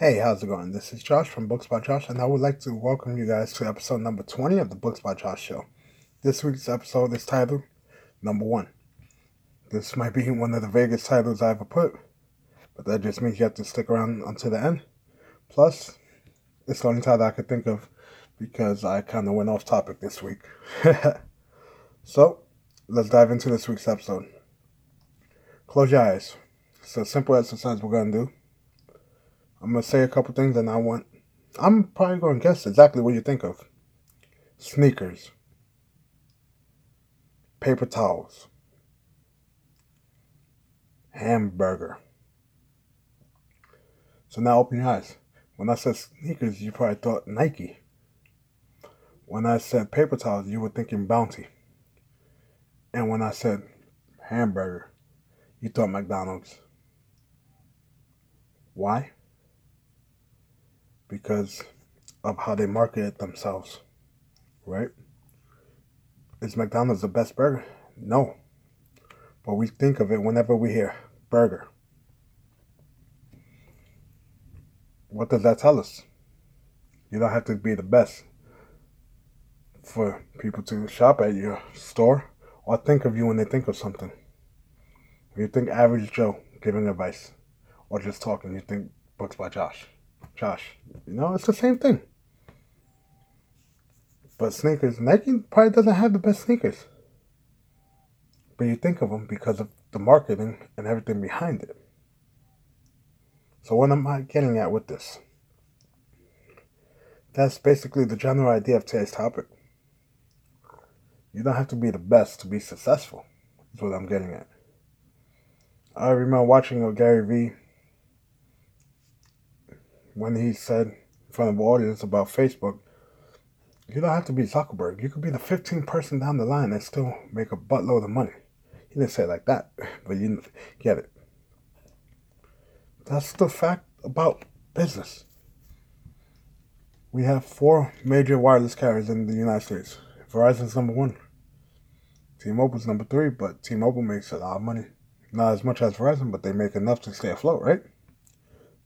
Hey, how's it going? This is Josh from Books by Josh, and I would like to welcome you guys to episode number 20 of the Books by Josh show. This week's episode is titled Number One. This might be one of the vaguest titles I ever put, but that just means you have to stick around until the end. Plus, it's the only title I could think of because I kind of went off topic this week. so, let's dive into this week's episode. Close your eyes. It's a simple exercise we're going to do. I'm going to say a couple things and I want, I'm probably going to guess exactly what you think of. Sneakers. Paper towels. Hamburger. So now open your eyes. When I said sneakers, you probably thought Nike. When I said paper towels, you were thinking Bounty. And when I said hamburger, you thought McDonald's. Why? Because of how they market themselves, right? Is McDonald's the best burger? No. But we think of it whenever we hear burger. What does that tell us? You don't have to be the best for people to shop at your store or think of you when they think of something. You think average Joe giving advice or just talking, you think books by Josh. Josh. You know, it's the same thing. But sneakers, Nike probably doesn't have the best sneakers. But you think of them because of the marketing and everything behind it. So, what am I getting at with this? That's basically the general idea of today's topic. You don't have to be the best to be successful, is what I'm getting at. I remember watching a Gary Vee when he said in front of the audience about Facebook, you don't have to be Zuckerberg. You could be the 15th person down the line and still make a buttload of money. He didn't say it like that, but you get it. That's the fact about business. We have four major wireless carriers in the United States. Verizon's number one. T-Mobile's number three, but T-Mobile makes a lot of money. Not as much as Verizon, but they make enough to stay afloat, right?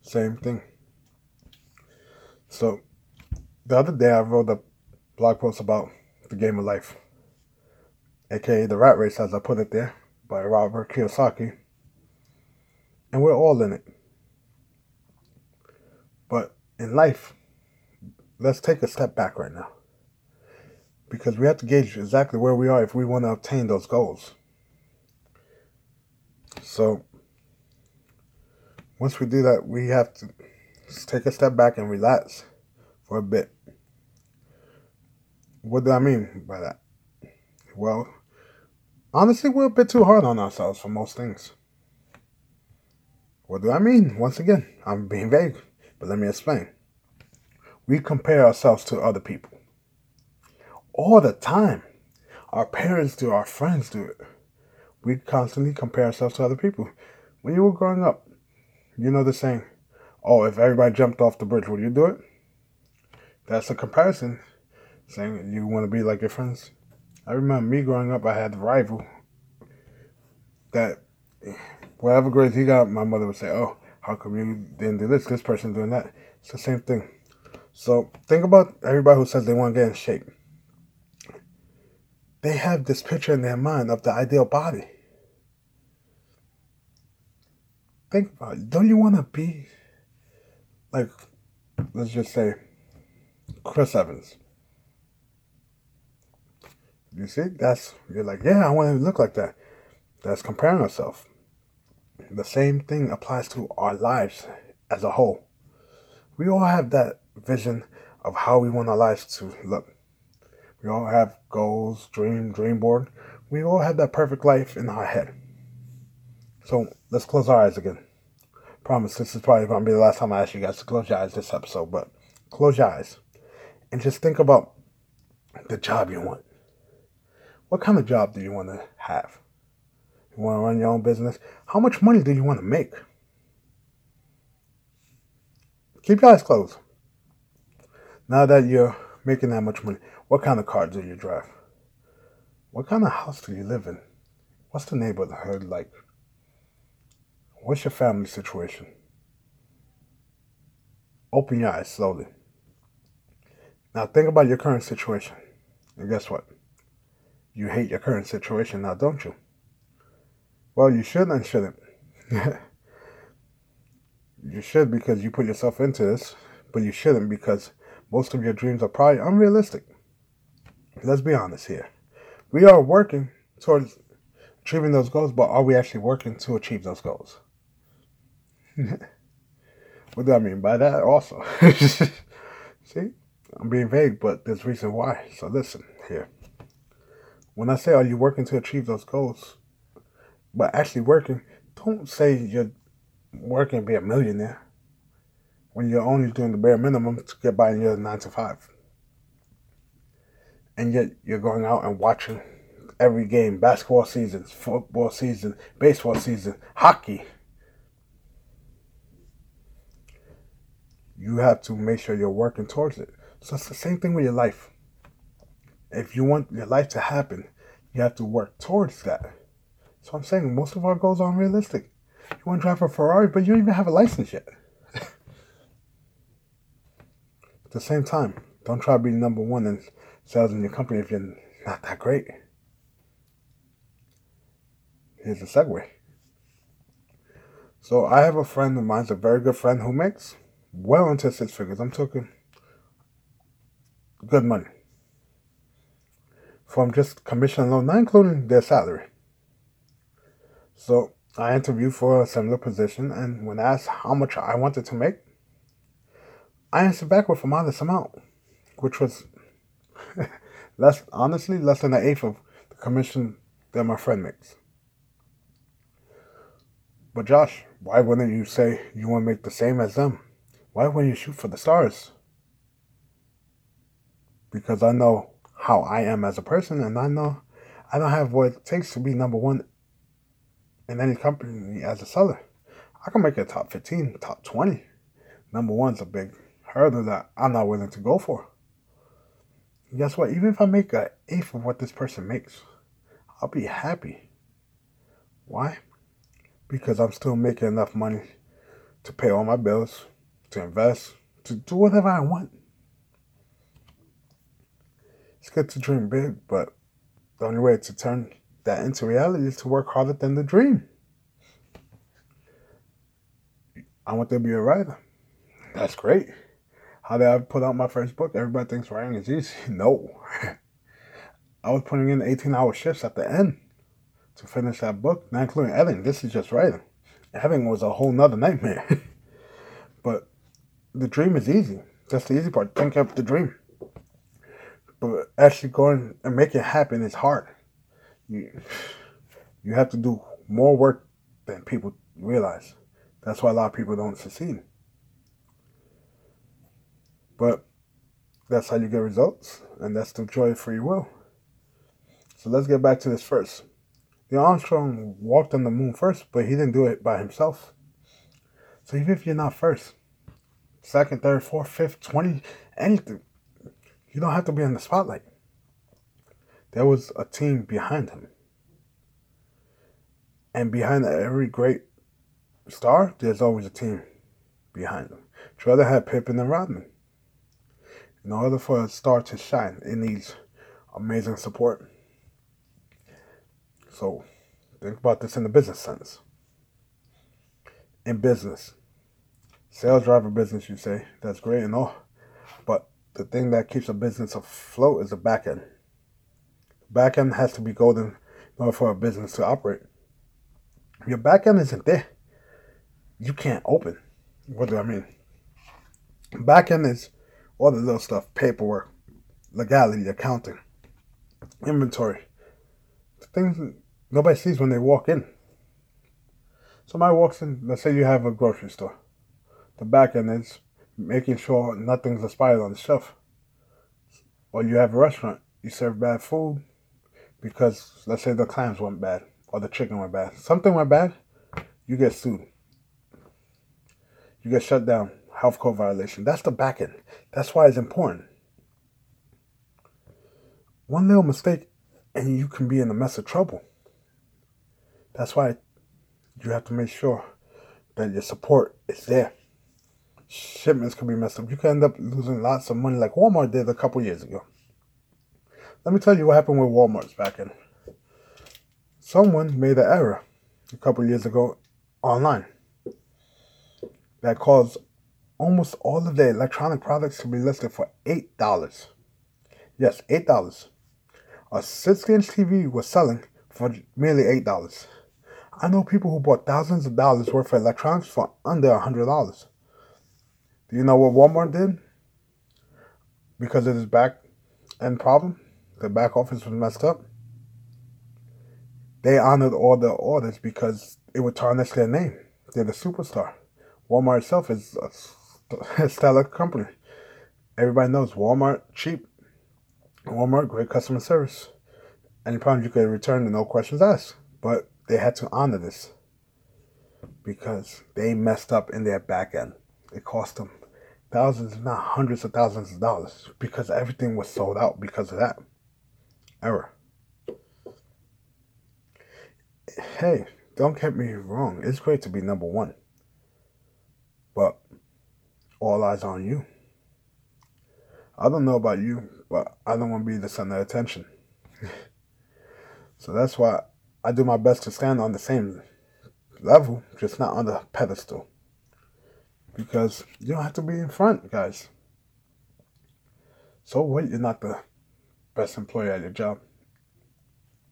Same thing. So, the other day I wrote a blog post about the game of life, aka the rat race, as I put it there, by Robert Kiyosaki. And we're all in it. But in life, let's take a step back right now. Because we have to gauge exactly where we are if we want to obtain those goals. So, once we do that, we have to take a step back and relax for a bit. What do I mean by that? Well, honestly, we're a bit too hard on ourselves for most things. What do I mean? Once again, I'm being vague. But let me explain. We compare ourselves to other people all the time. Our parents do, our friends do it. We constantly compare ourselves to other people. When you were growing up, you know the saying, oh, if everybody jumped off the bridge, would you do it? That's a comparison, saying you want to be like your friends. I remember me growing up, I had a rival that whatever grades he got, my mother would say, oh, how come you didn't do this? This person doing that. It's the same thing. So think about everybody who says they want to get in shape. They have this picture in their mind of the ideal body. Think about it. Don't you want to be like, let's just say, Chris Evans? You see, that's you're like, yeah, I want to look like that. That's comparing ourselves. The same thing applies to our lives as a whole. We all have that vision of how we want our lives to look. We all have goals, dream, dream board. We all have that perfect life in our head. So let's close our eyes again. Promise this is probably going to be the last time I ask you guys to close your eyes this episode, but close your eyes and just think about the job you want. What kind of job do you want to have? You want to run your own business? How much money do you want to make? Keep your eyes closed. Now that you're making that much money, what kind of car do you drive? What kind of house do you live in? What's the neighborhood like? What's your family situation? open your eyes slowly. Now think about your current situation. And guess what? You hate your current situation now, don't you? Well, you should and shouldn't. you should because you put yourself into this, but you shouldn't because most of your dreams are probably unrealistic. Let's be honest here. We are working towards achieving those goals, but are we actually working to achieve those goals? what do I mean by that also? See, I'm being vague, but there's reason why. So listen here. When I say are you working to achieve those goals, but actually working, don't say you're working to be a millionaire when you're only doing the bare minimum to get by in your nine to five. And yet you're going out and watching every game, basketball season, football season, baseball season, hockey. You have to make sure you're working towards it. So it's the same thing with your life. If you want your life to happen, you have to work towards that. So I'm saying most of our goals are unrealistic. You want to drive a Ferrari, but you don't even have a license yet. At the same time, don't try to be number one in sales in your company if you're not that great. Here's a segue. So I have a friend of mine, a very good friend who makes well into six figures. I'm talking good money from just commission alone, not including their salary. So I interviewed for a similar position, and when asked how much I wanted to make, I answered back with a modest amount, which was less, honestly, less than an eighth of the commission that my friend makes. But Josh, why wouldn't you say you want to make the same as them? Why wouldn't you shoot for the stars? Because I know how I am as a person, and I know I don't have what it takes to be number one in any company as a seller. I can make a top 15, top 20. Number one's a big hurdle that I'm not willing to go for. guess what? Even if I make an eighth of what this person makes, I'll be happy. Why? Because I'm still making enough money to pay all my bills, to invest, to do whatever I want. It's good to dream big, but the only way to turn that into reality is to work harder than the dream. I want to be a writer. That's great. How did I put out my first book? Everybody thinks writing is easy. No. I was putting in 18 hour shifts at the end to finish that book, not including editing. This is just writing. Editing was a whole nother nightmare. the dream is easy. That's the easy part. Think of the dream. But actually going and making it happen is hard. You, you have to do more work than people realize. That's why a lot of people don't succeed. But that's how you get results, and that's the joy of free will. So let's get back to this first. The Armstrong walked on the moon first, but he didn't do it by himself. So even if you're not first, second, third, fourth, fifth, twenty, anything, you don't have to be in the spotlight. There was a team behind him. And behind every great star, there's always a team behind them. Trevor had Pippen and Rodman. In order for a star to shine, it needs amazing support. So think about this in the business sense. In business, sales driver business, you say, that's great and all. But the thing that keeps a business afloat is the back end. Back end has to be golden in order for a business to operate. If your back end isn't there, you can't open. What do I mean? Back end is all the little stuff paperwork, legality, accounting, inventory. Things nobody sees when they walk in. Somebody walks in, let's say you have a grocery store. The back end is making sure nothing's expired on the shelf. Or you have a restaurant, you serve bad food because let's say the clams went bad or the chicken went bad. Something went bad, you get sued. You get shut down. Health code violation. That's the back end. That's why it's important. One little mistake and you can be in a mess of trouble. That's why you have to make sure that your support is there shipments could be messed up. You could end up losing lots of money, like Walmart did a couple years ago. Let me tell you what happened with Walmart's back end. Someone made an error a couple years ago online that caused almost all of the electronic products to be listed for eight dollars. Yes, eight dollars. A 60-inch TV was selling for merely eight dollars. I know people who bought thousands of dollars worth of electronics for under a hundred dollars. Do you know what Walmart did? Because of this back end problem, the back office was messed up. They honored all the orders because it would tarnish their name. They're the superstar. Walmart itself is a stellar company. Everybody knows Walmart cheap. Walmart great customer service. Any problems you could return and no questions asked. But they had to honor this because they messed up in their back end. It cost them thousands, if not hundreds of thousands of dollars because everything was sold out because of that error. Hey, don't get me wrong, it's great to be number one. But all eyes on you. I don't know about you, but I don't want to be the center of attention. so that's why I do my best to stand on the same level, just not on the pedestal. Because you don't have to be in front, guys. So what? You're not the best employee at your job.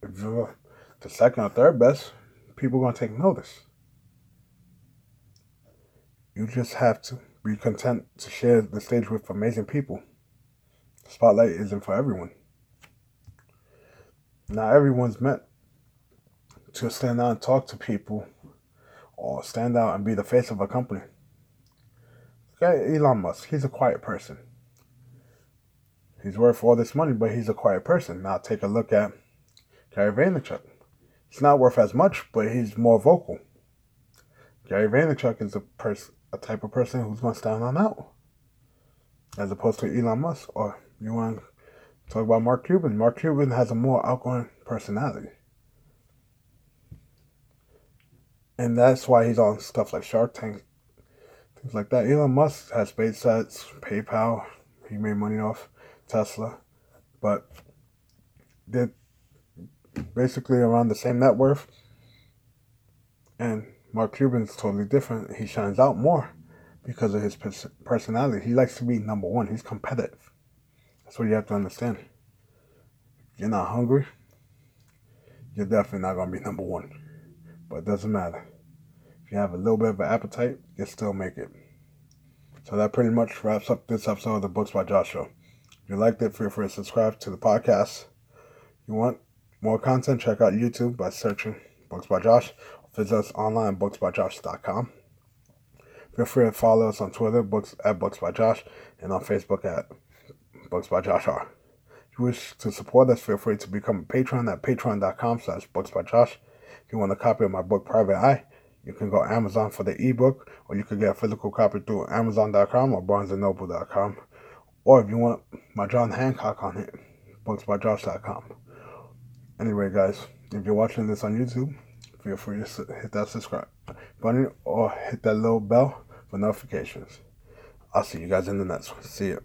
If you're the second or third best, people are to take notice. You just have to be content to share the stage with amazing people. The spotlight isn't for everyone. Not everyone's meant to stand out and talk to people or stand out and be the face of a company. Okay, Elon Musk, he's a quiet person. He's worth all this money, but he's a quiet person. Now take a look at Gary Vaynerchuk. He's not worth as much, but he's more vocal. Gary Vaynerchuk is a person, a type of person who's going to stand on out, as opposed to Elon Musk. Or you want to talk about Mark Cuban? Mark Cuban has a more outgoing personality. and that's why he's on stuff like Shark Tank, things like that. Elon Musk has SpaceX, PayPal. He made money off Tesla, but they're basically around the same net worth. And Mark Cuban's totally different. He shines out more because of his personality. He likes to be number one. He's competitive. That's what you have to understand. You're not hungry, you're definitely not to be number one. But it doesn't matter you have a little bit of an appetite, you still make it. So that pretty much wraps up this episode of the Books by Joshua. If you liked it, feel free to subscribe to the podcast. If you want more content, check out YouTube by searching Books by Josh. Visit us online at booksbyjosh.com. Feel free to follow us on Twitter, books at Books by Josh, and on Facebook at Books by Josh R. If you wish to support us, feel free to become a patron at patreon.com slash books by Josh. If you want a copy of my book Private Eye, you can go Amazon for the ebook, or you can get a physical copy through Amazon.com or BarnesandNoble.com. Or if you want my John Hancock on it, booksbyjosh.com. Anyway, guys, if you're watching this on YouTube, feel free to hit that subscribe button or hit that little bell for notifications. I'll see you guys in the next one. See you.